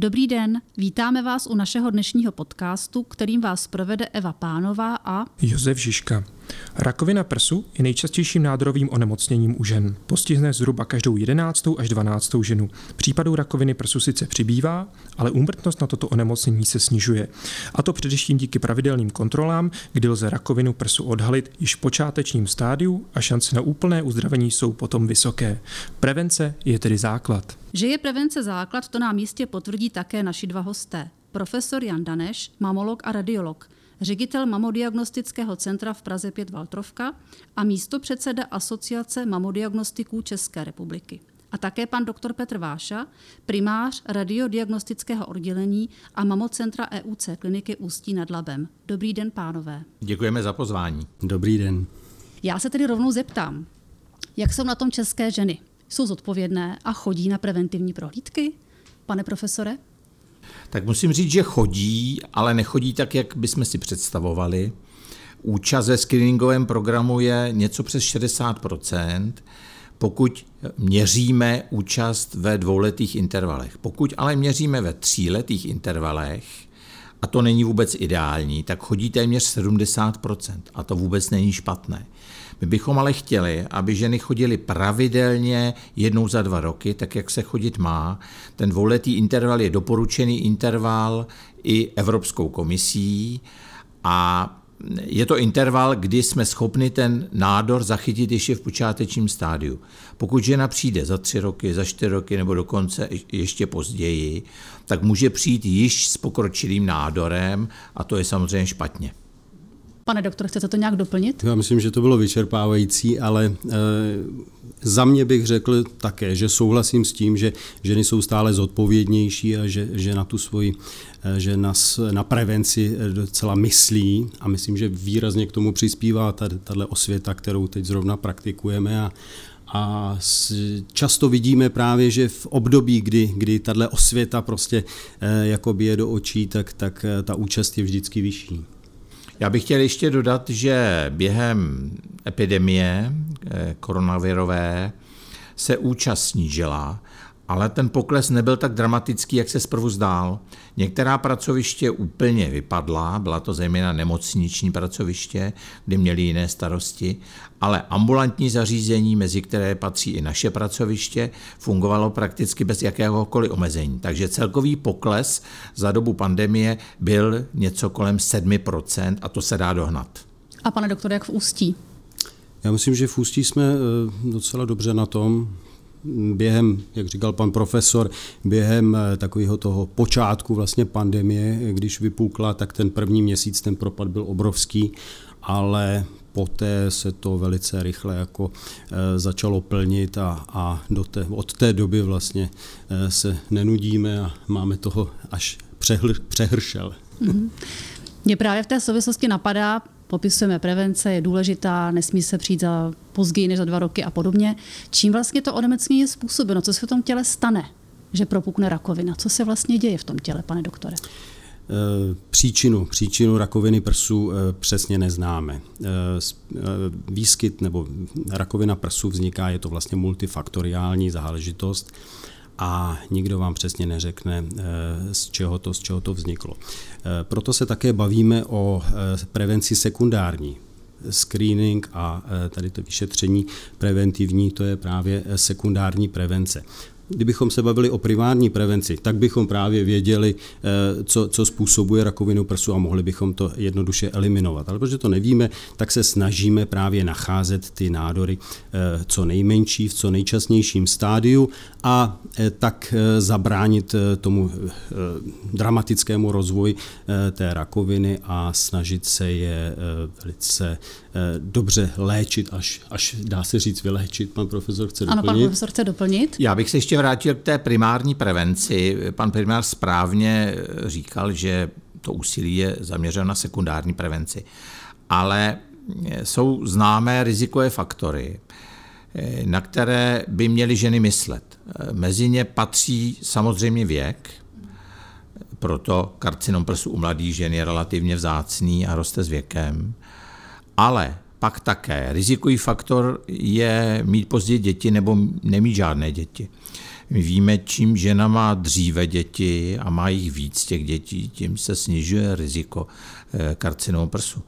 Dobrý den, vítáme vás u našeho dnešního podcastu, kterým vás provede Eva Pánová a Josef Žižka. Rakovina prsu je nejčastějším nádorovým onemocněním u žen. Postihne zhruba každou 11. až 12. ženu. Případů rakoviny prsu sice přibývá, ale úmrtnost na toto onemocnění se snižuje. A to především díky pravidelným kontrolám, kdy lze rakovinu prsu odhalit již v počátečním stádiu a šance na úplné uzdravení jsou potom vysoké. Prevence je tedy základ. Že je prevence základ, to nám jistě potvrdí také naši dva hosté. Profesor Jan Daneš, mamolog a radiolog, ředitel mamodiagnostického centra v Praze 5 Valtrovka a místo předseda Asociace mamodiagnostiků České republiky. A také pan doktor Petr Váša, primář radiodiagnostického oddělení a mamocentra EUC kliniky Ústí nad Labem. Dobrý den, pánové. Děkujeme za pozvání. Dobrý den. Já se tedy rovnou zeptám, jak jsou na tom české ženy? Jsou zodpovědné a chodí na preventivní prohlídky? Pane profesore? Tak musím říct, že chodí, ale nechodí tak, jak bychom si představovali. Účast ve screeningovém programu je něco přes 60% pokud měříme účast ve dvouletých intervalech. Pokud ale měříme ve tříletých intervalech, a to není vůbec ideální, tak chodí téměř 70% a to vůbec není špatné. My bychom ale chtěli, aby ženy chodily pravidelně jednou za dva roky, tak jak se chodit má. Ten dvouletý interval je doporučený interval i Evropskou komisí a je to interval, kdy jsme schopni ten nádor zachytit ještě v počátečním stádiu. Pokud žena přijde za tři roky, za čtyři roky nebo dokonce ještě později, tak může přijít již s pokročilým nádorem a to je samozřejmě špatně. Pane doktor, chcete to nějak doplnit? Já myslím, že to bylo vyčerpávající, ale e, za mě bych řekl také, že souhlasím s tím, že ženy jsou stále zodpovědnější a že, že na tu svoji, e, že nas, na prevenci docela myslí a myslím, že výrazně k tomu přispívá tato osvěta, kterou teď zrovna praktikujeme a, a často vidíme právě, že v období, kdy, kdy tahle osvěta prostě e, jako bije do očí, tak, tak ta účast je vždycky vyšší. Já bych chtěl ještě dodat, že během epidemie eh, koronavirové se účast snížila ale ten pokles nebyl tak dramatický, jak se zprvu zdál. Některá pracoviště úplně vypadla, byla to zejména nemocniční pracoviště, kde měli jiné starosti, ale ambulantní zařízení, mezi které patří i naše pracoviště, fungovalo prakticky bez jakéhokoliv omezení. Takže celkový pokles za dobu pandemie byl něco kolem 7% a to se dá dohnat. A pane doktore, jak v Ústí? Já myslím, že v Ústí jsme eh, docela dobře na tom během, jak říkal pan profesor, během eh, takového toho počátku vlastně pandemie, když vypukla, tak ten první měsíc ten propad byl obrovský, ale poté se to velice rychle jako e, začalo plnit a, a do té, od té doby vlastně se nenudíme a máme toho až přehr, přehršel. Mm-hmm. Mě právě v té souvislosti napadá, popisujeme prevence, je důležitá, nesmí se přijít za později než za dva roky a podobně. Čím vlastně to onemocnění je způsobeno? Co se v tom těle stane, že propukne rakovina? Co se vlastně děje v tom těle, pane doktore? Eh, příčinu, příčinu rakoviny prsu eh, přesně neznáme. Eh, výskyt nebo rakovina prsu vzniká, je to vlastně multifaktoriální záležitost a nikdo vám přesně neřekne, z čeho to, z čeho to vzniklo. Proto se také bavíme o prevenci sekundární. Screening a tady to vyšetření preventivní, to je právě sekundární prevence. Kdybychom se bavili o primární prevenci, tak bychom právě věděli, eh, co, co způsobuje rakovinu prsu a mohli bychom to jednoduše eliminovat. Ale protože to nevíme, tak se snažíme právě nacházet ty nádory eh, co nejmenší, v co nejčasnějším stádiu a eh, tak zabránit tomu dramatickému rozvoji té rakoviny a snažit se je velice dobře léčit, až, až dá se říct vyléčit. Pan profesor chce doplnit? Ano, pan profesor chce doplnit. Já bych se ještě vrátil k té primární prevenci. Pan primář správně říkal, že to úsilí je zaměřeno na sekundární prevenci. Ale jsou známé rizikové faktory, na které by měly ženy myslet. Mezi ně patří samozřejmě věk, proto karcinom prsu u mladých žen je relativně vzácný a roste s věkem. Ale pak také rizikový faktor je mít později děti nebo nemít žádné děti. My víme, čím žena má dříve děti a má jich víc těch dětí, tím se snižuje riziko eh, karcinomu prsu.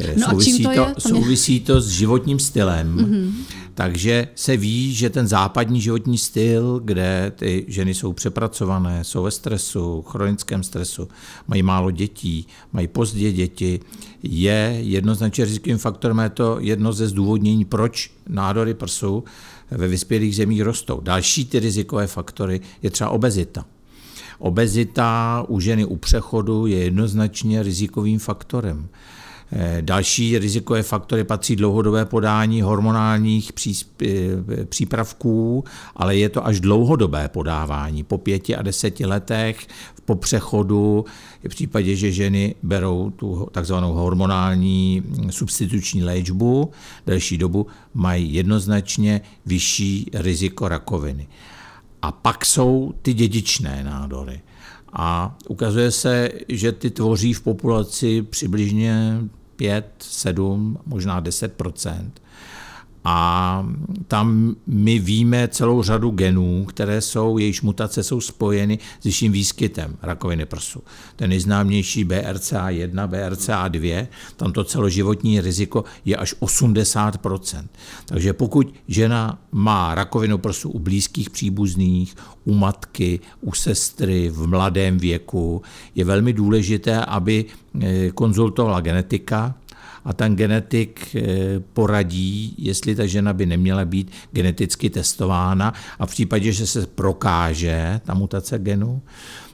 Eh, no souvisí, to, to, je? souvisí to s životním stylem. Mm-hmm. Takže se ví, že ten západní životní styl, kde ty ženy jsou přepracované, jsou ve stresu, chronickém stresu, mají málo dětí, mají pozdě děti, je jednoznačně rizikovým faktorem. Je to jedno ze zdůvodnění, proč nádory prsu ve vyspělých zemích rostou. Další ty rizikové faktory je třeba obezita. Obezita u ženy u přechodu je jednoznačně rizikovým faktorem. Eh, další rizikové faktory patří dlouhodobé podání hormonálních eh, přípravků, ale je to až dlouhodobé podávání. Po pěti a deseti letech po přechodu, v případě, že ženy berou tu takzvanou hormonální substituční léčbu delší dobu, mají jednoznačně vyšší riziko rakoviny. A pak jsou ty dědičné nádory. A ukazuje se, že ty tvoří v populaci přibližně 5, 7, možná 10 a tam my víme celou řadu genů, které jsou, jejichž mutace jsou spojeny s vyšším výskytem rakoviny prsu. Ten nejznámější BRCA1, BRCA2, tam to celoživotní riziko je až 80%. Takže pokud žena má rakovinu prsu u blízkých příbuzných, u matky, u sestry v mladém věku, je velmi důležité, aby eh, konzultovala genetika, a ten genetik eh, poradí, jestli ta žena by neměla být geneticky testována a v případě, že se prokáže ta mutace genu,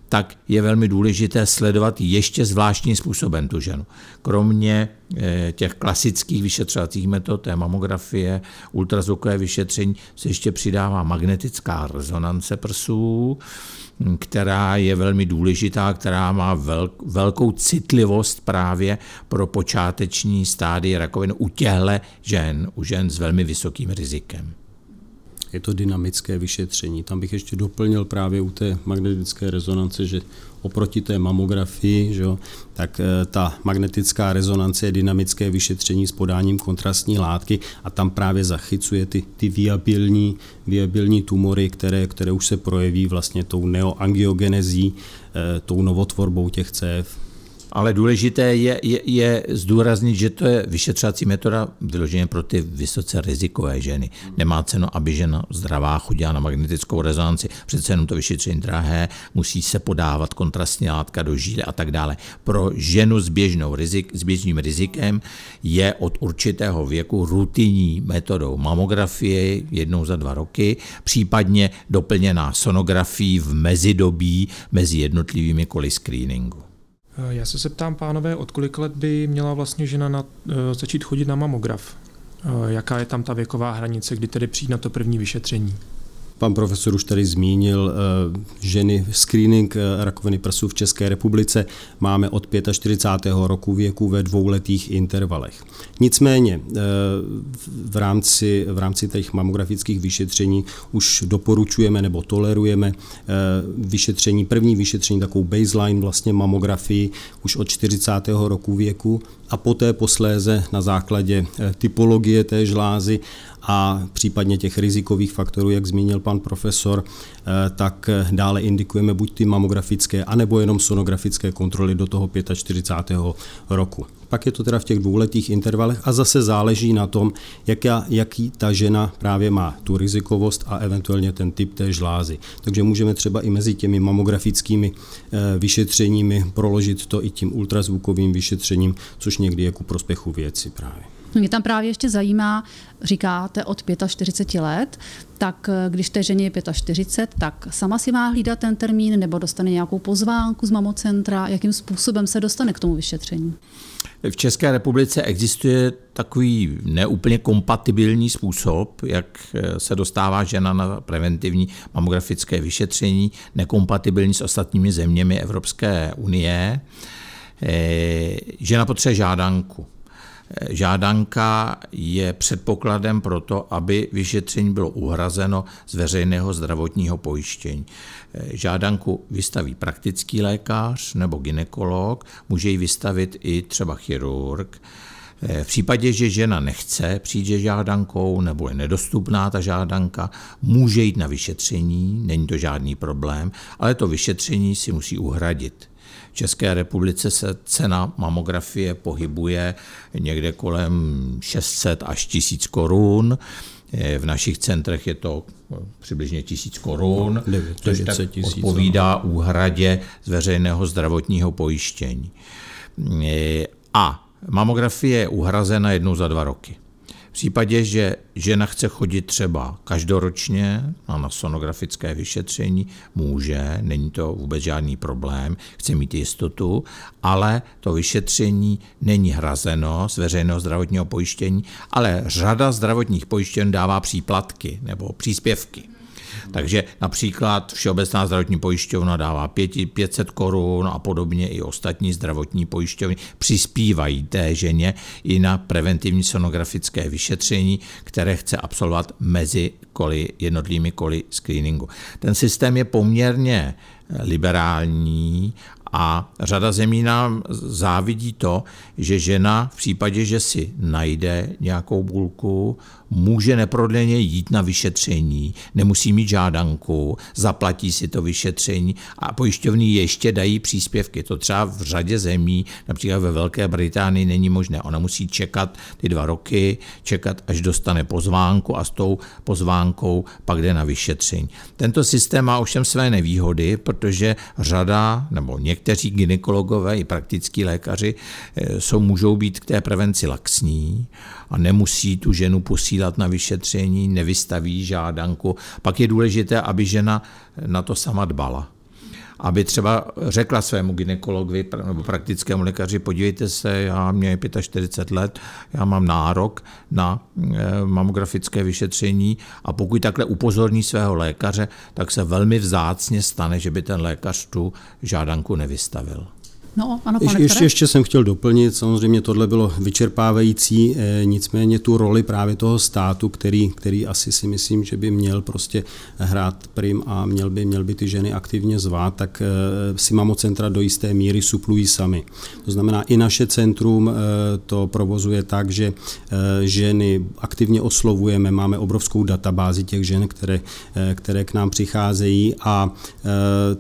tak je velmi důležité sledovat ještě zvláštním způsobem tu ženu. Kromě eh, těch klasických vyšetřovacích metod, té mamografie, ultrazvukové vyšetření, se ještě přidává magnetická rezonance prsů, která je velmi důležitá, která má velkou citlivost právě pro počáteční stádii rakoviny u těchto žen, u žen s velmi vysokým rizikem je to dynamické vyšetření. Tam bych ještě doplnil právě u té magnetické rezonance, že oproti té mamografii, že tak eh, ta magnetická rezonance je dynamické vyšetření s podáním kontrastní látky a tam právě zachycuje ty, ty viabilní, viabilní tumory, které, které už se projeví vlastně tou neoangiogenezí, eh, tou novotvorbou těch cév ale důležité je, je, je zdůraznit, že to je vyšetřovací metoda vyloženě pro ty vysoce rizikové ženy. Nemá cenu, aby žena zdravá chodila na magnetickou rezonanci, přece jenom to vyšetření drahé, musí se podávat kontrastní látka do žíly a tak dále. Pro ženu s, běžnou rizik, s běžným rizikem je od určitého věku rutinní metodou mamografie jednou za dva roky, případně doplněná sonografií v mezidobí mezi jednotlivými koly screeningu. Eh, já se zeptám, pánové, od kolik let by měla vlastně žena na, eh, začít chodit na mamograf? Eh, jaká je tam ta věková hranice, kdy tedy přijít na to první vyšetření? Pan profesor už tady zmínil uh, ženy screening uh, rakoviny prsu v České republice. Máme od 45. roku věku ve dvouletých intervalech. Nicméně uh, v rámci, v rámci těch mamografických vyšetření už doporučujeme nebo tolerujeme vyšetření, první vyšetření, takovou baseline vlastně mamografii už od 40. roku věku a poté posléze na základě typologie té žlázy a případně těch rizikových faktorů, jak zmínil pan profesor, eh, tak dále indikujeme buď ty mamografické, anebo jenom sonografické kontroly do toho 45. roku. Pak je to teda v těch dvouletých intervalech a zase záleží na tom, jaká, jaký ta žena právě má tu rizikovost a eventuálně ten typ té žlázy. Takže můžeme třeba i mezi těmi mamografickými eh, vyšetřeními proložit to i tím ultrazvukovým vyšetřením, což někdy je ku prospěchu věci právě. Mě tam právě ještě zajímá, říkáte od 45 let, tak eh, když té ženě je 45, tak sama si má hlídat ten termín nebo dostane nějakou pozvánku z mamocentra, jakým způsobem se dostane k tomu vyšetření? V České republice existuje takový neúplně kompatibilní způsob, jak eh, se dostává žena na preventivní mamografické vyšetření, nekompatibilní s ostatními zeměmi Evropské unie. Eh, žena potřebuje žádanku. Žádanka je předpokladem pro to, aby vyšetření bylo uhrazeno z veřejného zdravotního pojištění. Žádanku vystaví praktický lékař nebo ginekolog, může ji vystavit i třeba chirurg. V případě, že žena nechce přijít žádankou nebo je nedostupná ta žádanka, může jít na vyšetření, není to žádný problém, ale to vyšetření si musí uhradit. V České republice se cena mamografie pohybuje někde kolem 600 až 1000 korun. Eh, v našich centrech je to eh, přibližně tisíc korun, což tak odpovídá úhradě z veřejného zdravotního pojištění. A Mamografie je uhrazena jednou za dva roky. Případě, že žena chce chodit třeba každoročně na sonografické vyšetření, může, není to vůbec žádný problém, chce mít jistotu, ale to vyšetření není hrazeno z veřejného zdravotního pojištění, ale řada zdravotních pojištění dává příplatky nebo příspěvky. Takže například Všeobecná zdravotní pojišťovna dává 500 korun a podobně i ostatní zdravotní pojišťovny přispívají té ženě i na preventivní sonografické vyšetření, které chce absolvovat mezi koli, jednotlivými koly screeningu. Ten systém je poměrně liberální a řada zemí nám závidí to, že žena v případě, že si najde nějakou bulku, může neprodleně jít na vyšetření, nemusí mít žádanku, zaplatí si to vyšetření a pojišťovny ještě dají příspěvky. To třeba v řadě zemí, například ve Velké Británii, není možné. Ona musí čekat ty dva roky, čekat, až dostane pozvánku a s tou pozvánkou pak jde na vyšetření. Tento systém má ovšem své nevýhody, protože řada nebo někteří ginekologové i praktickí lékaři eh, jsou, můžou být k té prevenci laxní a nemusí tu ženu posílat na vyšetření, nevystaví žádanku. Pak je důležité, aby žena na to sama dbala aby třeba řekla svému ginekologovi nebo praktickému lékaři, podívejte se, já mě 45 let, já mám nárok na eh, mamografické vyšetření a pokud takhle upozorní svého lékaře, tak se velmi vzácně stane, že by ten lékař tu žádanku nevystavil. No, ano, pane ještě, ještě jsem chtěl doplnit, samozřejmě tohle bylo vyčerpávající, eh, nicméně tu roli právě toho státu, který, který asi si myslím, že by měl prostě hrát prim a měl by, měl by ty ženy aktivně zvát, tak eh, si mamocentra do jisté míry suplují sami. To znamená, i naše centrum eh, to provozuje tak, že ženy aktivně oslovujeme, máme obrovskou databázi těch žen, které, které k nám přicházejí a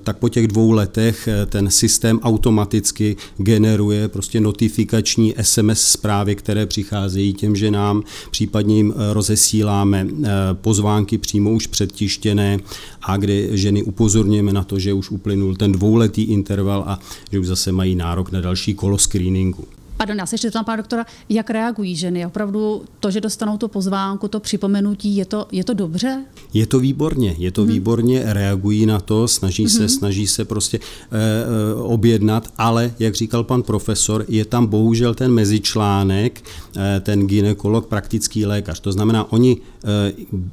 tak po těch dvou letech ten systém automaticky automaticky generuje prostě notifikační SMS zprávy, které přicházejí těm ženám, případně jim eh, rozesíláme eh, pozvánky přímo už předtištěné a kde ženy upozorňujeme na to, že už uplynul ten dvouletý interval a že už zase mají nárok na další kolo screeningu. Pardon, já se ještě tam, pana doktora, jak reagují ženy? Opravdu to, že dostanou to pozvánku, to připomenutí, je to, je to dobře? Je to výborně, je to hmm. výborně, reagují na to, snaží hmm. se, mhm. snaží se prostě e, objednat, ale, jak říkal pan profesor, je tam bohužel ten mezičlánek, e, ten ginekolog, praktický lékař. To znamená, oni, e,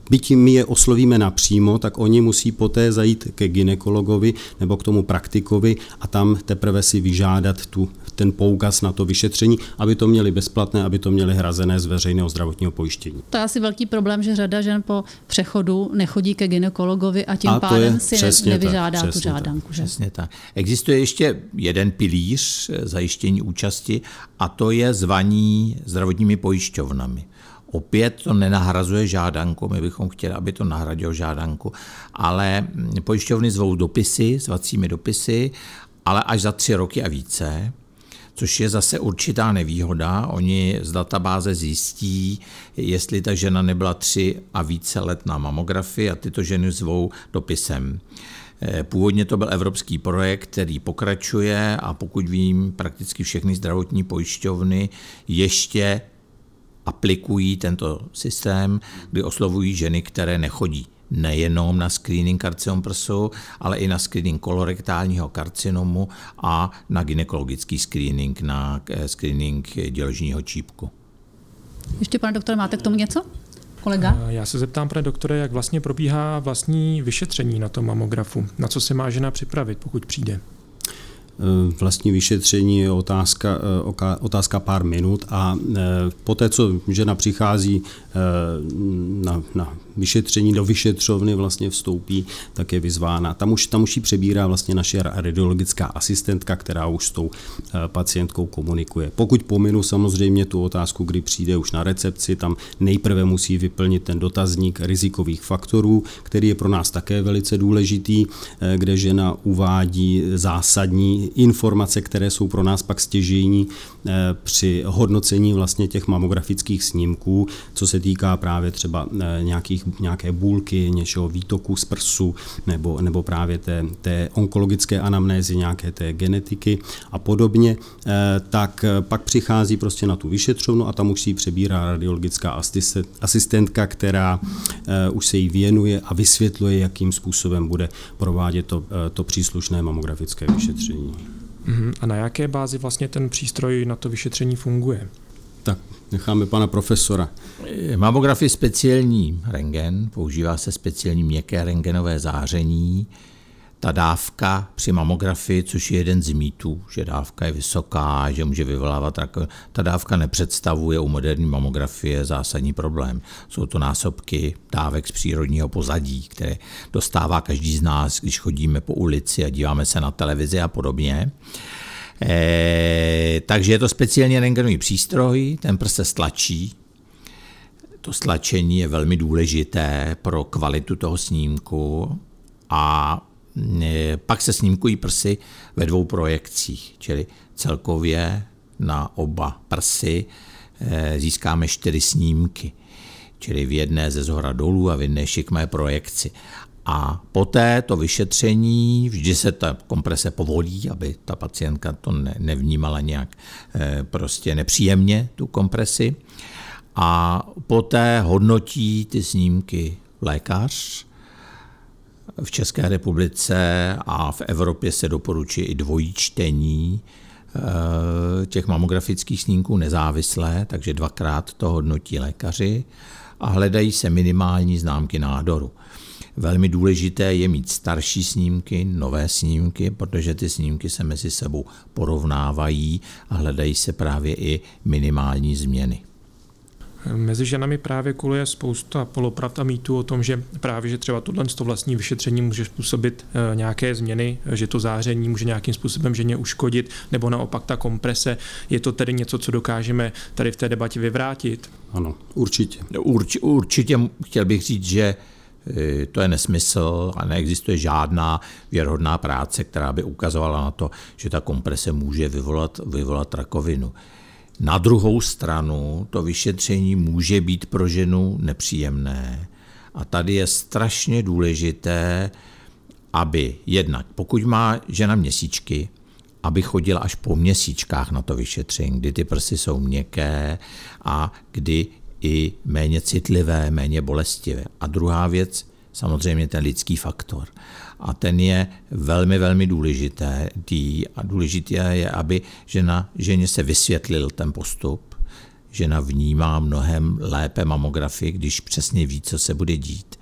byť my je oslovíme napřímo, tak oni musí poté zajít ke ginekologovi nebo k tomu praktikovi a tam teprve si vyžádat tu, ten poukaz na to vyšetření šetření, aby to měli bezplatné, aby to měli hrazené z veřejného zdravotního pojištění. To je asi velký problém, že řada žen po přechodu nechodí ke ginekologovi a tím a pádem si nevyžádá tak, tu žádanku. Tak, že? Přesně tak. Existuje ještě jeden pilíř eh, zajištění účasti a to je zvaní zdravotními pojišťovnami. Opět to nenahrazuje žádanku, my bychom chtěli, aby to nahradilo žádanku, ale hm, pojišťovny zvou dopisy, zvacími dopisy, ale až za tři roky a více což je zase určitá nevýhoda. Oni z databáze zjistí, jestli ta žena nebyla tři a více let na mamografii a tyto ženy zvou dopisem. Eh, původně to byl evropský projekt, který pokračuje a pokud vím, prakticky všechny zdravotní pojišťovny ještě aplikují tento systém, kdy oslovují ženy, které nechodí nejenom na screening karcinom prsu, ale i na screening kolorektálního karcinomu a na gynekologický screening, na eh, screening děložního čípku. Ještě, pane doktore, máte k tomu něco? Kolega? Eh, já se zeptám, pane doktore, jak vlastně probíhá vlastní vyšetření na tom mamografu. Na co se má žena připravit, pokud přijde? Eh, vlastní vyšetření je otázka, eh, otázka pár minut a eh, poté, co žena přichází na, na vyšetření, do vyšetřovny vlastně vstoupí, tak je vyzvána. Tam už, tam už ji přebírá vlastně naše radiologická asistentka, která už s tou pacientkou komunikuje. Pokud pominu samozřejmě tu otázku, kdy přijde už na recepci, tam nejprve musí vyplnit ten dotazník rizikových faktorů, který je pro nás také velice důležitý, kde žena uvádí zásadní informace, které jsou pro nás pak stěžení eh, při hodnocení vlastně těch mamografických snímků, co se týká právě třeba eh, nějakých, nějaké bůlky, něčeho výtoku z prsu nebo, nebo právě té, té onkologické anamnézy, nějaké té genetiky a podobně, eh, tak pak přichází prostě na tu vyšetřovnu a tam už si přebírá radiologická asistentka, která už se jí věnuje a vysvětluje, jakým způsobem bude provádět to, to příslušné mamografické vyšetření. Mhm. A na jaké bázi vlastně ten přístroj na to vyšetření funguje? Tak, necháme pana profesora. Mamografie speciální rengen, používá se speciální měkké rengenové záření, ta dávka při mamografii, což je jeden z mýtů, že dávka je vysoká, že může vyvolávat rakovinu, ta dávka nepředstavuje u moderní mamografie zásadní problém. Jsou to násobky dávek z přírodního pozadí, které dostává každý z nás, když chodíme po ulici a díváme se na televizi a podobně. E, takže je to speciálně rengenový přístroj, ten prst se stlačí, to stlačení je velmi důležité pro kvalitu toho snímku a pak se snímkují prsy ve dvou projekcích, čili celkově na oba prsy eh, získáme čtyři snímky, čili v jedné ze zhora dolů a v jedné šikmé projekci. A poté to vyšetření, vždy se ta komprese povolí, aby ta pacientka to nevnímala nějak eh, prostě nepříjemně, tu kompresi. A poté hodnotí ty snímky lékař, v České republice a v Evropě se doporučuje i dvojí čtení eh, těch mamografických snímků nezávislé, takže dvakrát to hodnotí lékaři a hledají se minimální známky nádoru. Velmi důležité je mít starší snímky, nové snímky, protože ty snímky se mezi sebou porovnávají a hledají se právě i minimální změny. Mezi ženami právě kuluje spousta polopravd a mýtů o tom, že právě, že třeba tohle to vlastní vyšetření může způsobit eh, nějaké změny, že to záření může nějakým způsobem ženě uškodit, nebo naopak ta komprese. Je to tedy něco, co dokážeme tady v té debatě vyvrátit? Ano, určitě. Urč, určitě chtěl bych říct, že eh, to je nesmysl a neexistuje žádná věrhodná práce, která by ukazovala na to, že ta komprese může vyvolat, vyvolat rakovinu. Na druhou stranu to vyšetření může být pro ženu nepříjemné. A tady je strašně důležité, aby jednak, pokud má žena měsíčky, aby chodila až po měsíčkách na to vyšetření, kdy ty prsy jsou měkké a kdy i méně citlivé, méně bolestivé. A druhá věc, samozřejmě ten lidský faktor a ten je velmi, velmi důležitý a důležité je, aby žena, ženě se vysvětlil ten postup, žena vnímá mnohem lépe mamografii, když přesně ví, co se bude dít.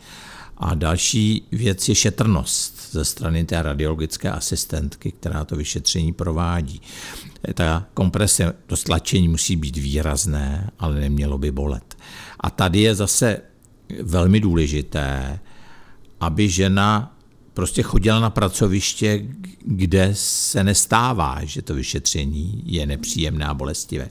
A další věc je šetrnost ze strany té radiologické asistentky, která to vyšetření provádí. Ta komprese, to stlačení musí být výrazné, ale nemělo by bolet. A tady je zase velmi důležité, aby žena prostě chodila na pracoviště, kde se nestává, že to vyšetření je nepříjemné a bolestivé.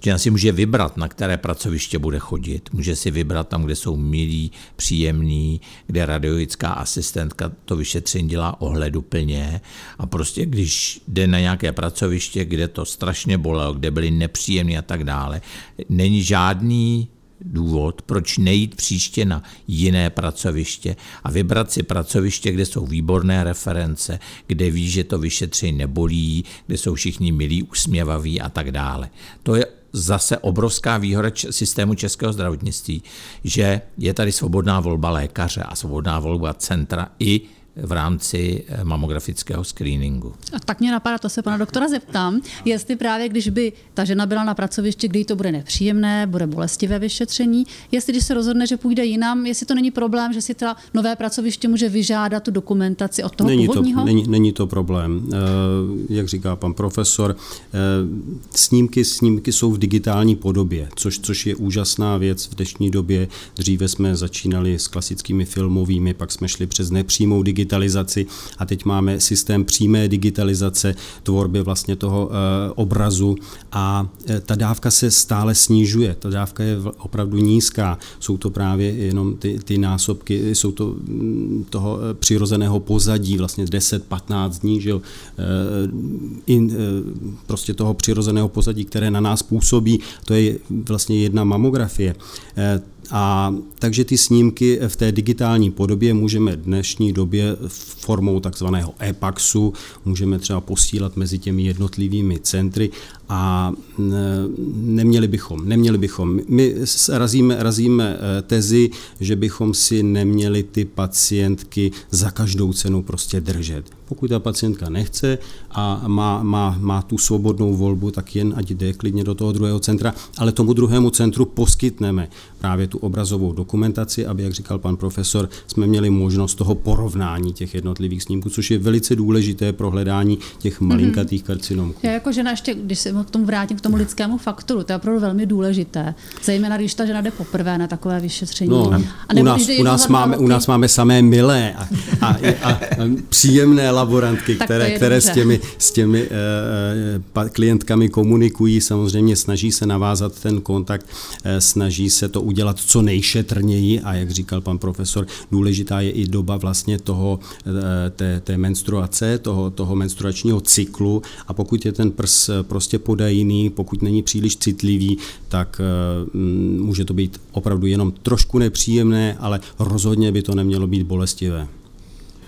Že si může vybrat, na které pracoviště bude chodit. Může si vybrat tam, kde jsou milí, příjemní, kde radiologická asistentka to vyšetření dělá ohleduplně a prostě když jde na nějaké pracoviště, kde to strašně bolelo, kde byly nepříjemné a tak dále, není žádný důvod, proč nejít příště na jiné pracoviště a vybrat si pracoviště, kde jsou výborné reference, kde ví, že to vyšetření nebolí, kde jsou všichni milí, usměvaví a tak dále. To je zase obrovská výhoda systému českého zdravotnictví, že je tady svobodná volba lékaře a svobodná volba centra i v rámci eh, mamografického screeningu. A tak mě napadá, to se pana doktora zeptám, jestli právě když by ta žena byla na pracovišti, kdy to bude nepříjemné, bude bolestivé vyšetření, jestli když se rozhodne, že půjde jinam, jestli to není problém, že si teda nové pracoviště může vyžádat tu dokumentaci od toho není původního? To, není, není to problém. Eh, jak říká pan profesor, eh, snímky, snímky jsou v digitální podobě, což, což je úžasná věc v dnešní době. Dříve jsme začínali s klasickými filmovými, pak jsme šli přes nepřímou digitální digitalizaci. A teď máme systém přímé digitalizace tvorby vlastně toho eh, obrazu. A eh, ta dávka se stále snižuje, ta dávka je opravdu nízká, jsou to právě jenom ty, ty násobky, jsou to mm, toho eh, přirozeného pozadí, vlastně 10-15 dní, že jo, in, prostě toho přirozeného pozadí, které na nás působí, to je vlastně jedna mamografie. A takže ty snímky v té digitální podobě můžeme v dnešní době formou takzvaného e-paxu, můžeme třeba posílat mezi těmi jednotlivými centry a neměli bychom, neměli bychom. My razíme, razíme eh, tezi, že bychom si neměli ty pacientky za každou cenu prostě držet. Pokud ta pacientka nechce a má, má, má tu svobodnou volbu, tak jen ať jde klidně do toho druhého centra, ale tomu druhému centru poskytneme právě tu obrazovou dokumentaci, aby, jak říkal pan profesor, jsme měli možnost toho porovnání těch jednotlivých snímků, což je velice důležité pro hledání těch malinkatých mm-hmm. karcinomů. Já jako žena ještě, když se k tomu vrátím, k tomu lidskému faktoru, to je opravdu velmi důležité. Zejména když ta žena jde poprvé na takové vyšetření. No, a u, nás, u, nás máme, u nás máme samé milé a, a, a, a příjemné laborantky, které, které s těmi, s těmi uh, klientkami komunikují, samozřejmě snaží se navázat ten kontakt, uh, snaží se to udělat co nejšetrněji a jak říkal pan profesor, důležitá je i doba vlastně toho, uh, té, té menstruace, toho, toho menstruačního cyklu a pokud je ten prs prostě podajný, pokud není příliš citlivý, tak může to být opravdu jenom trošku nepříjemné, ale rozhodně by to nemělo být bolestivé.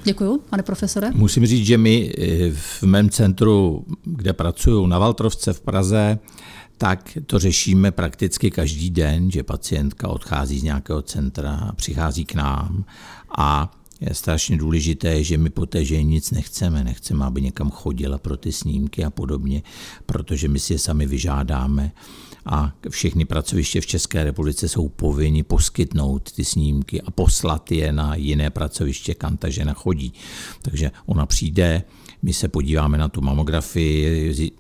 Děkuji, pane profesore. Musím říct, že my eh, v mém centru, kde pracuju na Valtrovce v Praze, tak to řešíme prakticky každý den, že pacientka odchází z nějakého centra a přichází k nám a je strašně důležité, že my po té ženě nic nechceme. Nechceme, aby někam chodila pro ty snímky a podobně, protože my si je sami vyžádáme a všechny pracoviště v České republice jsou povinni poskytnout ty snímky a poslat je na jiné pracoviště, kam ta žena chodí. Takže ona přijde, my se podíváme na tu mamografii,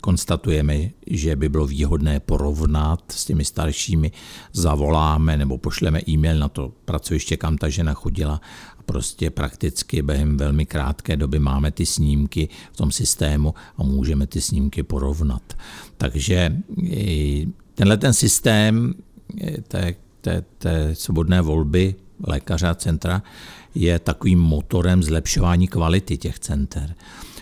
konstatujeme, že by bylo výhodné porovnat s těmi staršími, zavoláme nebo pošleme e-mail na to pracoviště, kam ta žena chodila prostě prakticky během velmi krátké doby máme ty snímky v tom systému a můžeme ty snímky porovnat. Takže tenhle ten systém té, té, té svobodné volby lékaře a centra je takovým motorem zlepšování kvality těch center.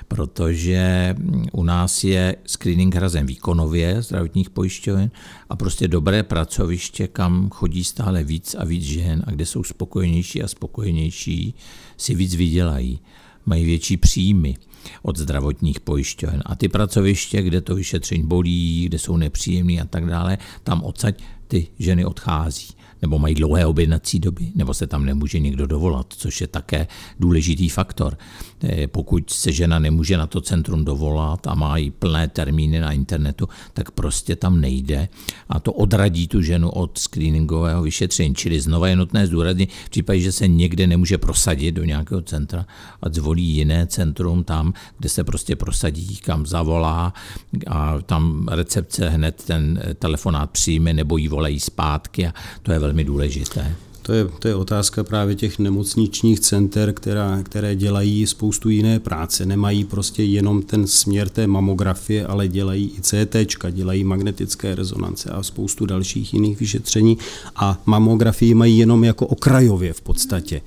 Protože u nás je screening hrazen výkonově zdravotních pojišťoven a prostě dobré pracoviště, kam chodí stále víc a víc žen a kde jsou spokojenější a spokojenější, si víc vydělají, mají větší příjmy od zdravotních pojišťoven. A ty pracoviště, kde to vyšetření bolí, kde jsou nepříjemné a tak dále, tam odsaď ty ženy odchází nebo mají dlouhé objednací doby, nebo se tam nemůže někdo dovolat, což je také důležitý faktor. Eh, pokud se žena nemůže na to centrum dovolat a má i plné termíny na internetu, tak prostě tam nejde a to odradí tu ženu od screeningového vyšetření. Čili znova je nutné zdůraznit, v případě, že se někde nemůže prosadit do nějakého centra, a zvolí jiné centrum tam, kde se prostě prosadí, kam zavolá a tam recepce hned ten telefonát přijme nebo jí volají zpátky a to je velmi velmi důležité. To je, to je otázka právě těch nemocničních center, která, které dělají spoustu jiné práce. Nemají prostě jenom ten směr té mamografie, ale dělají i CT, dělají magnetické rezonance a spoustu dalších jiných vyšetření a mamografii mají jenom jako okrajově v podstatě.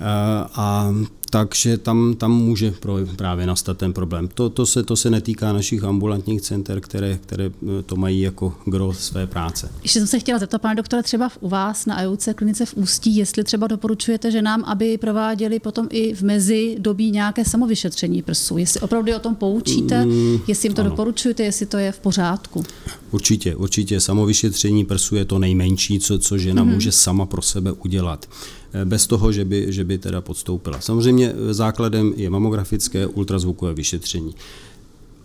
A, a takže tam, tam může právě nastat ten problém. To, to, se, to se netýká našich ambulantních center, které, které eh, to mají jako gro své práce. Ještě jsem se chtěla zeptat, pane doktore, třeba u vás na IUC klinice v Ústí, jestli třeba doporučujete ženám, aby prováděli potom i v mezi dobí nějaké samovyšetření prsu. Jestli opravdu o tom poučíte, mm, jestli jim to ano. doporučujete, jestli to je v pořádku. Určitě, určitě. Samovyšetření prsu je to nejmenší, co, co žena mm-hmm. může sama pro sebe udělat. Eh, bez toho, že by, že by teda podstoupila. Samozřejmě eh, základem je mamografické ultrazvukové vyšetření.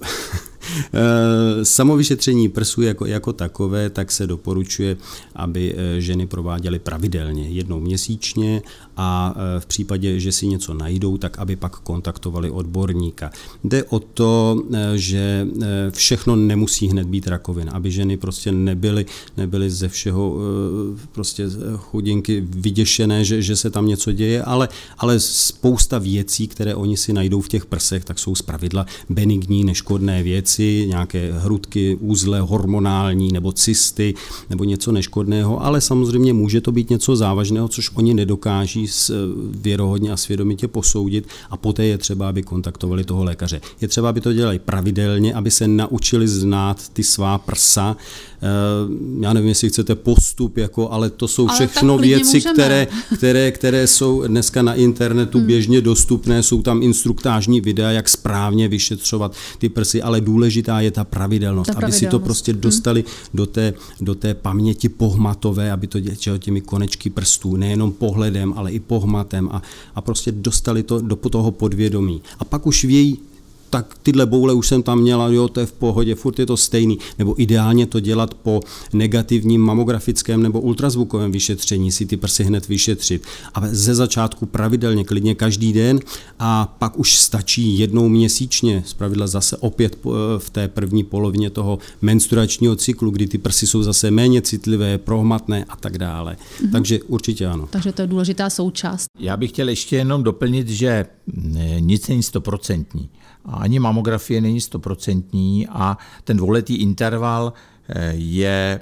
Eh, samovyšetření prsu jako, jako takové, tak se doporučuje, aby ženy prováděly pravidelně, jednou měsíčně a e, v případě, že si něco najdou, tak aby pak kontaktovali odborníka. Jde o to, že všechno nemusí hned být rakovina, aby ženy prostě nebyly, nebyly ze všeho prostě chudinky vyděšené, že, že se tam něco děje, ale, ale spousta věcí, které oni si najdou v těch prsech, tak jsou zpravidla benigní, neškodné věci, nějaké hrudky, úzle hormonální nebo cysty nebo něco neškodného, ale samozřejmě může to být něco závažného, což oni nedokáží věrohodně a svědomitě posoudit a poté je třeba, aby kontaktovali toho lékaře. Je třeba, aby to dělali pravidelně, aby se naučili znát ty svá prsa. Eh, já nevím, jestli chcete postup, jako, ale to jsou ale všechno věci, které, které, které jsou dneska na internetu hmm. běžně dostupné, jsou tam instruktážní videa, jak správně vyšetřovat ty prsy, ale důležitá je ta pravidelnost, ta pravidelnost. aby si to prostě hmm. dostali hmm. do, té, do té paměti pohmatové, aby to dělalo těmi konečky prstů, nejenom pohledem, ale i pohmatem a, a prostě dostali to do toho podvědomí. A pak už vějí, tak tyhle boule už jsem tam měla, jo, to je v pohodě, furt je to stejný. Nebo ideálně to dělat po negativním mamografickém nebo ultrazvukovém vyšetření, si ty prsy hned vyšetřit. A ze začátku pravidelně, klidně každý den a pak už stačí jednou měsíčně, zpravidla zase opět v té první polovině toho menstruačního cyklu, kdy ty prsy jsou zase méně citlivé, prohmatné a tak dále. Mm-hmm. Takže určitě ano. Takže to je důležitá součást. Já bych chtěl ještě jenom doplnit, že nic není stoprocentní ani mamografie není stoprocentní a ten dvouletý interval eh, je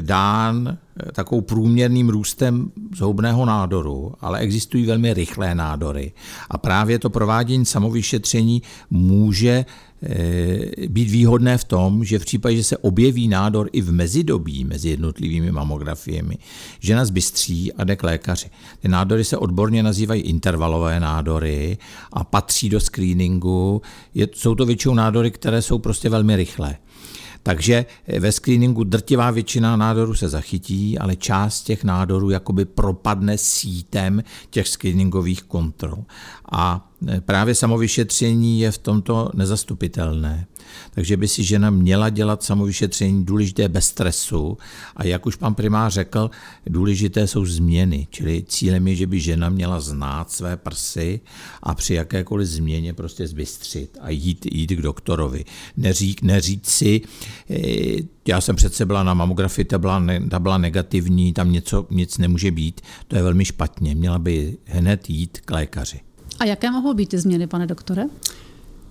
dán eh, takovou průměrným růstem zhoubného nádoru, ale existují velmi rychlé nádory. A právě to provádění samovyšetření může Eh, být výhodné v tom, že v případě, že se objeví nádor i v mezidobí mezi jednotlivými mamografiemi, žena zbystří a jde k lékaři. Ty nádory se odborně nazývají intervalové nádory a patří do screeningu. Jsou to většinou nádory, které jsou prostě velmi rychlé. Takže eh, ve screeningu drtivá většina nádorů se zachytí, ale část těch nádorů jakoby propadne sítem těch screeningových kontrol. A eh, právě samovyšetření je v tomto nezastupitelné. Takže by si žena měla dělat samovyšetření důležité bez stresu a jak už pan primář řekl, důležité jsou změny, čili cílem je, že by žena měla znát své prsy a při jakékoliv změně prostě zbystřit a jít, jít k doktorovi. Neřík, neříct si, eh, já jsem přece byla na mamografii, ta byla, ta byla negativní, tam něco, nic nemůže být, to je velmi špatně. Měla by hned jít k lékaři. A jaké mohou být ty změny, pane doktore?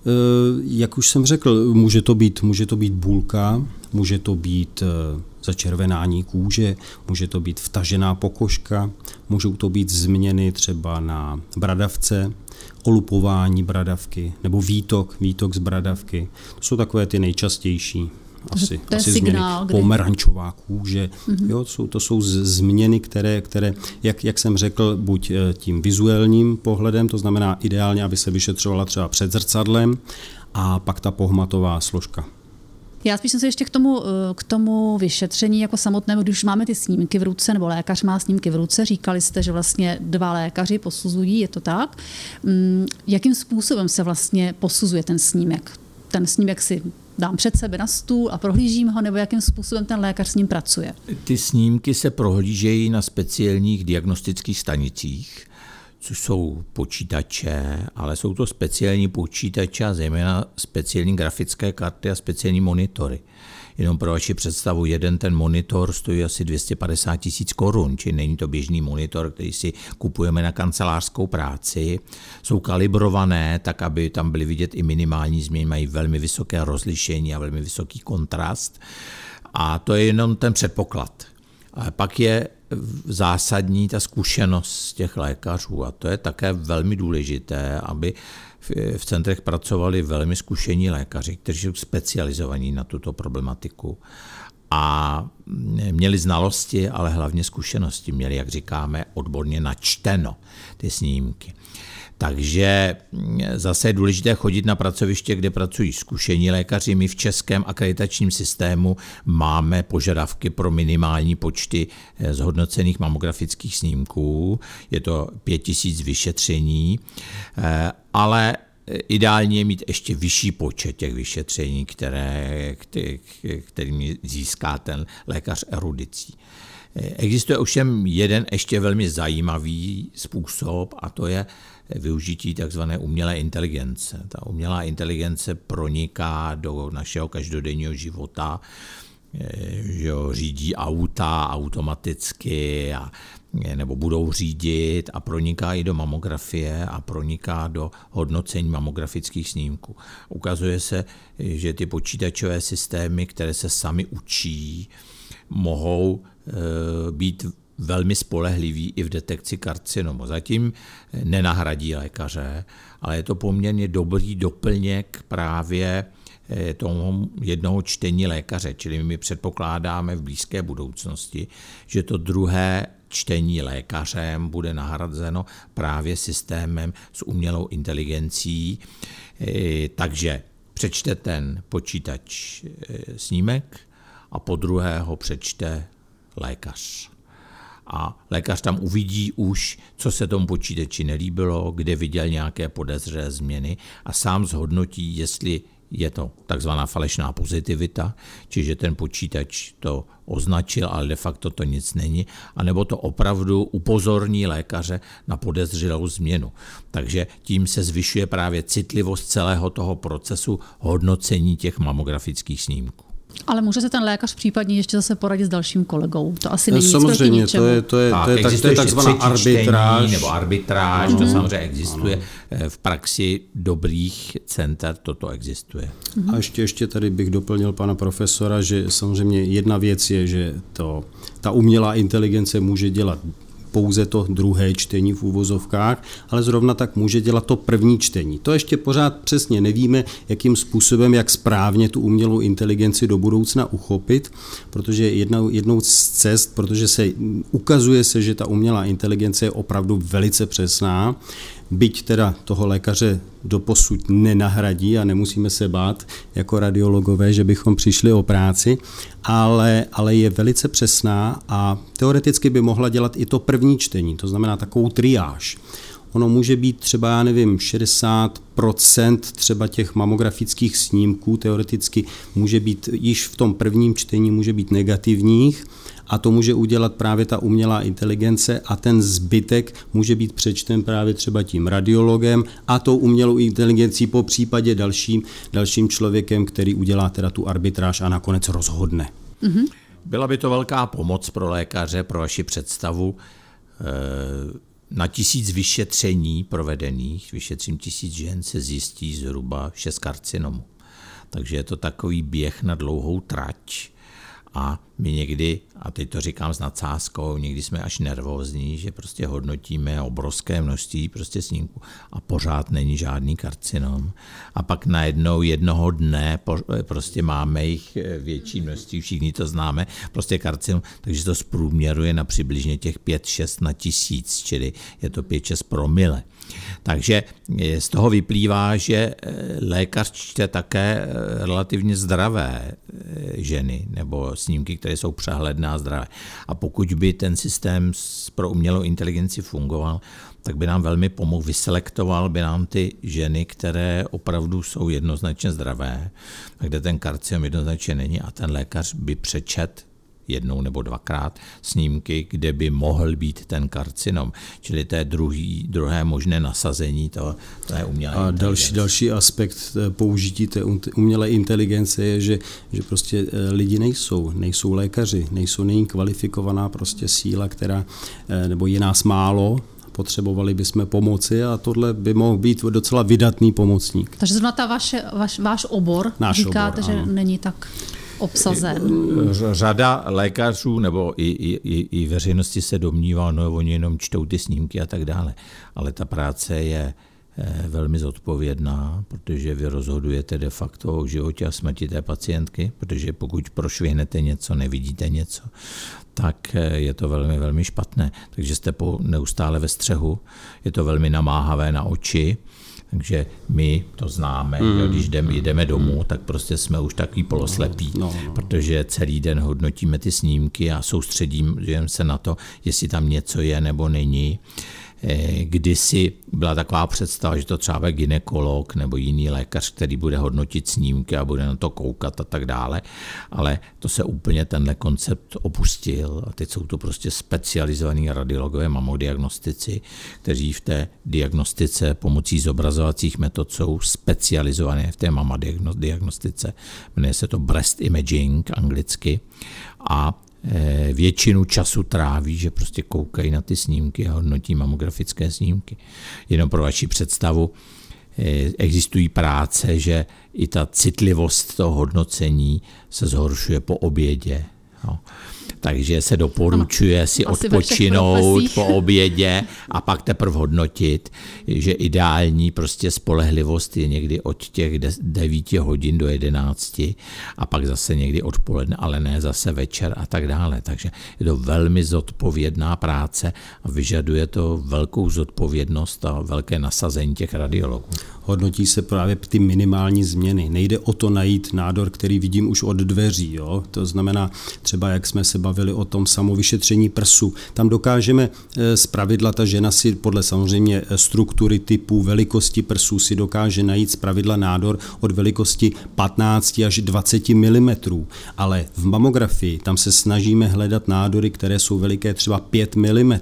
Eh, jak už jsem řekl, může to být, může to být bůlka, může to být eh, začervenání kůže, může to být vtažená pokožka, můžou to být změny třeba na bradavce, olupování bradavky nebo výtok, výtok z bradavky. To jsou takové ty nejčastější asi, to je asi signál, změny. Pomerančová kůže, mm-hmm. jo, jsou, to jsou změny, které, které jak, jak jsem řekl, buď eh, tím vizuálním pohledem, to znamená ideálně, aby se vyšetřovala třeba před zrcadlem, a pak ta pohmatová složka. Já spíš jsem se ještě k tomu, eh, k tomu vyšetření jako samotnému, když máme ty snímky v ruce, nebo lékař má snímky v ruce, říkali jste, že vlastně dva lékaři posuzují, je to tak. Mm, jakým způsobem se vlastně posuzuje ten snímek? Ten snímek si dám před sebe na stůl a prohlížím ho, nebo jakým způsobem ten lékař s ním pracuje? Ty snímky se prohlížejí na speciálních diagnostických stanicích, což jsou počítače, ale jsou to speciální počítače a zejména speciální grafické karty a speciální monitory. Jenom pro vaši představu, jeden ten monitor stojí asi 250 tisíc korun, či není to běžný monitor, který si kupujeme na kancelářskou práci. Jsou kalibrované, tak aby tam byly vidět i minimální změny, mají velmi vysoké rozlišení a velmi vysoký kontrast. A to je jenom ten předpoklad. A pak je zásadní ta zkušenost těch lékařů a to je také velmi důležité, aby v centrech pracovali velmi zkušení lékaři, kteří jsou specializovaní na tuto problematiku a měli znalosti, ale hlavně zkušenosti. Měli, jak říkáme, odborně načteno ty snímky. Takže zase je důležité chodit na pracoviště, kde pracují zkušení lékaři. My v českém akreditačním systému máme požadavky pro minimální počty eh, zhodnocených mamografických snímků. Je to 5000 vyšetření, eh, ale Ideální je mít ještě vyšší počet těch vyšetření, které, který, kterými získá ten lékař erudicí. Existuje ovšem jeden ještě velmi zajímavý způsob a to je využití tzv. umělé inteligence. Ta umělá inteligence proniká do našeho každodenního života, že jo, řídí auta automaticky a nebo budou řídit a proniká i do mamografie a proniká do hodnocení mamografických snímků. Ukazuje se, že ty počítačové systémy, které se sami učí, mohou e, být velmi spolehlivý i v detekci karcinomu. Zatím nenahradí lékaře, ale je to poměrně dobrý doplněk právě e, tomu jednoho čtení lékaře, čili my předpokládáme v blízké budoucnosti, že to druhé čtení lékařem bude nahrazeno právě systémem s umělou inteligencí. E, takže přečte ten počítač snímek a po druhé ho přečte lékař. A lékař tam uvidí už, co se tomu počítači nelíbilo, kde viděl nějaké podezřelé změny a sám zhodnotí, jestli je to takzvaná falešná pozitivita, čiže ten počítač to označil, ale de facto to nic není, anebo to opravdu upozorní lékaře na podezřelou změnu. Takže tím se zvyšuje právě citlivost celého toho procesu hodnocení těch mamografických snímků. Ale může se ten lékař případně ještě zase poradit s dalším kolegou. To asi není Samozřejmě, nic to je, to je, tak, to je, tak, to je takzvaná arbitráž. Nebo arbitráž, mm-hmm. to samozřejmě existuje. Ano. Eh, v praxi dobrých center toto existuje. A ještě, ještě tady bych doplnil pana profesora, že samozřejmě jedna věc je, že to, ta umělá inteligence může dělat pouze to druhé čtení v úvozovkách, ale zrovna tak může dělat to první čtení. To ještě pořád přesně nevíme, jakým způsobem, jak správně tu umělou inteligenci do budoucna uchopit, protože jednou, jednou z cest, protože se ukazuje se, že ta umělá inteligence je opravdu velice přesná, byť teda toho lékaře do posud nenahradí a nemusíme se bát jako radiologové, že bychom přišli o práci, ale, ale je velice přesná a teoreticky by mohla dělat i to první čtení, to znamená takovou triáž. Ono může být třeba, já nevím, 60% třeba těch mamografických snímků teoreticky může být již v tom prvním čtení může být negativních a to může udělat právě ta umělá inteligence a ten zbytek může být přečten právě třeba tím radiologem a tou umělou inteligencí po případě dalším, dalším člověkem, který udělá teda tu arbitráž a nakonec rozhodne. Mm-hmm. Byla by to velká pomoc pro lékaře, pro vaši představu. Eh, na tisíc vyšetření provedených, vyšetřím tisíc žen, se zjistí zhruba šest karcinomů. Takže je to takový běh na dlouhou trať a my někdy, a teď to říkám s nadsázkou, někdy jsme až nervózní, že prostě hodnotíme obrovské množství prostě snímků a pořád není žádný karcinom. A pak najednou jednoho dne prostě máme jich větší množství, všichni to známe, prostě karcinom, takže to zprůměruje na přibližně těch 5-6 na tisíc, čili je to 5-6 promile. Takže z toho vyplývá, že eh, lékař čte také eh, relativně zdravé eh, ženy nebo snímky, které jsou přehledné a zdravé. A pokud by ten systém pro umělou inteligenci fungoval, tak by nám velmi pomohl, vyselektoval by nám ty ženy, které opravdu jsou jednoznačně zdravé, kde ten karcinom jednoznačně není a ten lékař by přečet jednou nebo dvakrát snímky, kde by mohl být ten karcinom. Čili to je druhý, druhé možné nasazení to, to je umělé A další, další aspekt eh, použití té umělé inteligence je, že, že prostě eh, lidi nejsou, nejsou lékaři, nejsou není kvalifikovaná prostě síla, která, eh, nebo je nás málo, potřebovali bychom pomoci a tohle by mohl být docela vydatný pomocník. Takže zrovna ta vaše, vaš, váš obor, Náš říkáte, obor, že ano. není tak obsazen? Řada lékařů nebo i, i, i veřejnosti se domnívá, no oni jenom čtou ty snímky a tak dále. Ale ta práce je eh, velmi zodpovědná, protože vy rozhodujete de facto o životě a smrti té pacientky, protože pokud prošvihnete něco, nevidíte něco, tak eh, je to velmi, velmi špatné. Takže jste neustále ve střehu, je to velmi namáhavé na oči, takže my to známe, mm. když jdeme, jdeme domů, tak prostě jsme už takový poloslepí, no, no. protože celý den hodnotíme ty snímky a soustředíme se na to, jestli tam něco je nebo není. Eh, kdysi byla taková představa, že to třeba ginekolog nebo jiný lékař, který bude hodnotit snímky a bude na to koukat a tak dále, ale to se úplně tenhle koncept opustil a teď jsou to prostě specializovaní radiologové mamodiagnostici, kteří v té diagnostice pomocí zobrazovacích metod jsou specializované v té mamadiagnostice. Jmenuje se to breast imaging anglicky a Eh, většinu času tráví, že prostě koukají na ty snímky a hodnotí mamografické snímky. Jenom pro vaši představu, eh, existují práce, že i ta citlivost toho hodnocení se zhoršuje po obědě. Takže se doporučuje si odpočinout po obědě a pak teprve hodnotit, že ideální prostě spolehlivost je někdy od těch 9 hodin do 11 a pak zase někdy odpoledne, ale ne zase večer a tak dále. Takže je to velmi zodpovědná práce a vyžaduje to velkou zodpovědnost a velké nasazení těch radiologů hodnotí se právě ty minimální změny. Nejde o to najít nádor, který vidím už od dveří. Jo? To znamená třeba, jak jsme se bavili o tom samovyšetření prsu. Tam dokážeme eh, z pravidla, ta žena si podle samozřejmě eh, struktury typu, velikosti prsů si dokáže najít z pravidla nádor od velikosti 15 až 20 mm. Ale v mamografii tam se snažíme hledat nádory, které jsou veliké třeba 5 mm.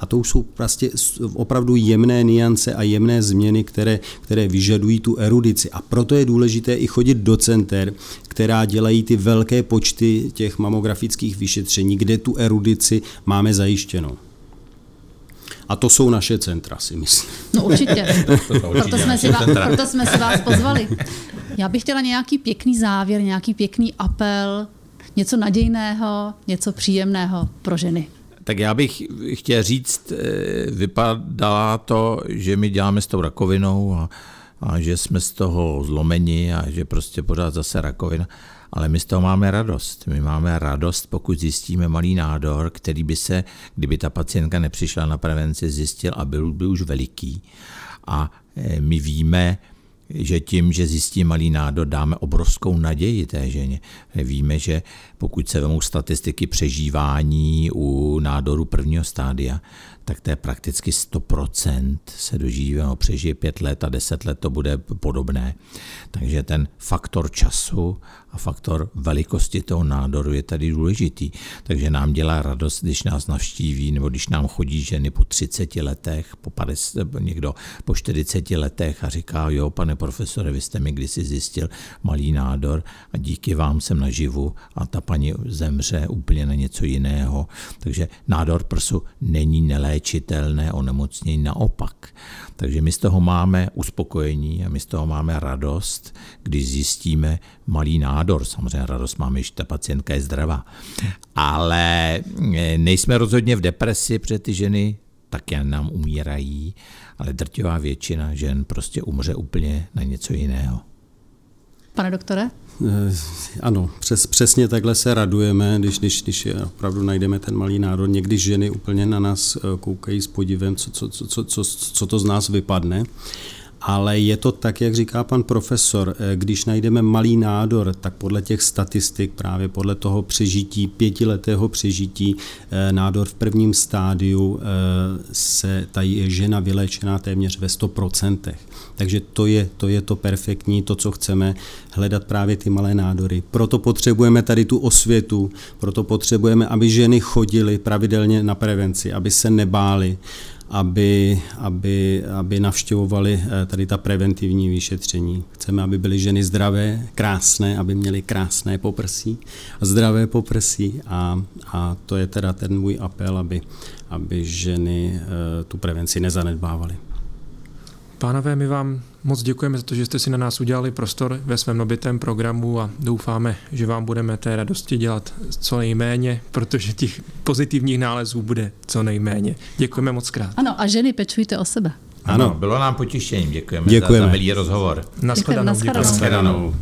A to už jsou prostě opravdu jemné niance a jemné změny, které které vyžadují tu erudici. A proto je důležité i chodit do center, která dělají ty velké počty těch mamografických vyšetření, kde tu erudici máme zajištěnou. A to jsou naše centra, si myslím. No určitě. proto, jsme si vás, proto jsme si vás pozvali. Já bych chtěla nějaký pěkný závěr, nějaký pěkný apel, něco nadějného, něco příjemného pro ženy. Tak já bych chtěl říct, eh, vypadá to, že my děláme s tou rakovinou a, a že jsme z toho zlomeni a že prostě pořád zase rakovina. Ale my z toho máme radost. My máme radost, pokud zjistíme malý nádor, který by se, kdyby ta pacientka nepřišla na prevenci, zjistil a byl by už veliký. A eh, my víme, že tím, že zjistí malý nádor, dáme obrovskou naději té ženě. Víme, že pokud se vemou statistiky přežívání u nádoru prvního stádia, tak to je prakticky 100% se dožije, no, přežije 5 let a 10 let to bude podobné. Takže ten faktor času a faktor velikosti toho nádoru je tady důležitý. Takže nám dělá radost, když nás navštíví, nebo když nám chodí ženy po 30 letech, po 50, někdo po 40 letech a říká, jo, pane profesore, vy jste mi kdysi zjistil malý nádor a díky vám jsem naživu a ta paní zemře úplně na něco jiného. Takže nádor prsu není neléčitelné onemocnění, naopak. Takže my z toho máme uspokojení a my z toho máme radost, když zjistíme malý nádor. Samozřejmě radost máme, že ta pacientka je zdravá. Ale eh, nejsme rozhodně v depresi, protože ty ženy také nám umírají, ale drtivá většina žen prostě umře úplně na něco jiného. Pane doktore? Eh, ano, přes, přesně takhle se radujeme, když, když, když opravdu najdeme ten malý národ. Někdy ženy úplně na nás eh, koukají s podivem, co, co, co, co, co to z nás vypadne. Ale je to tak, jak říká pan profesor, eh, když najdeme malý nádor, tak podle těch statistik, právě podle toho přežití, pětiletého přežití, nádor v prvním stádiu se ta žena vyléčená téměř ve 100%. Takže to je, to je to perfektní, to, co chceme, hledat právě ty malé nádory. Proto potřebujeme tady tu osvětu, proto potřebujeme, aby ženy chodily pravidelně na prevenci, aby se nebály, aby, aby, aby navštěvovali eh, tady ta preventivní vyšetření. Chceme, aby byly ženy zdravé, krásné, aby měly krásné poprsí zdravé poprsí a, a to je teda ten můj apel, aby, aby ženy eh, tu prevenci nezanedbávaly. Pánové, my vám moc děkujeme za to, že jste si na nás udělali prostor ve svém nobitém programu a doufáme, že vám budeme té radosti dělat co nejméně, protože těch pozitivních nálezů bude co nejméně. Děkujeme moc krát. Ano, a ženy pečujte o sebe. Ano, bylo nám potěšením. Děkujeme, Děkujeme. za, za milý rozhovor. Naschledanou. Naschledanou. Naschledanou.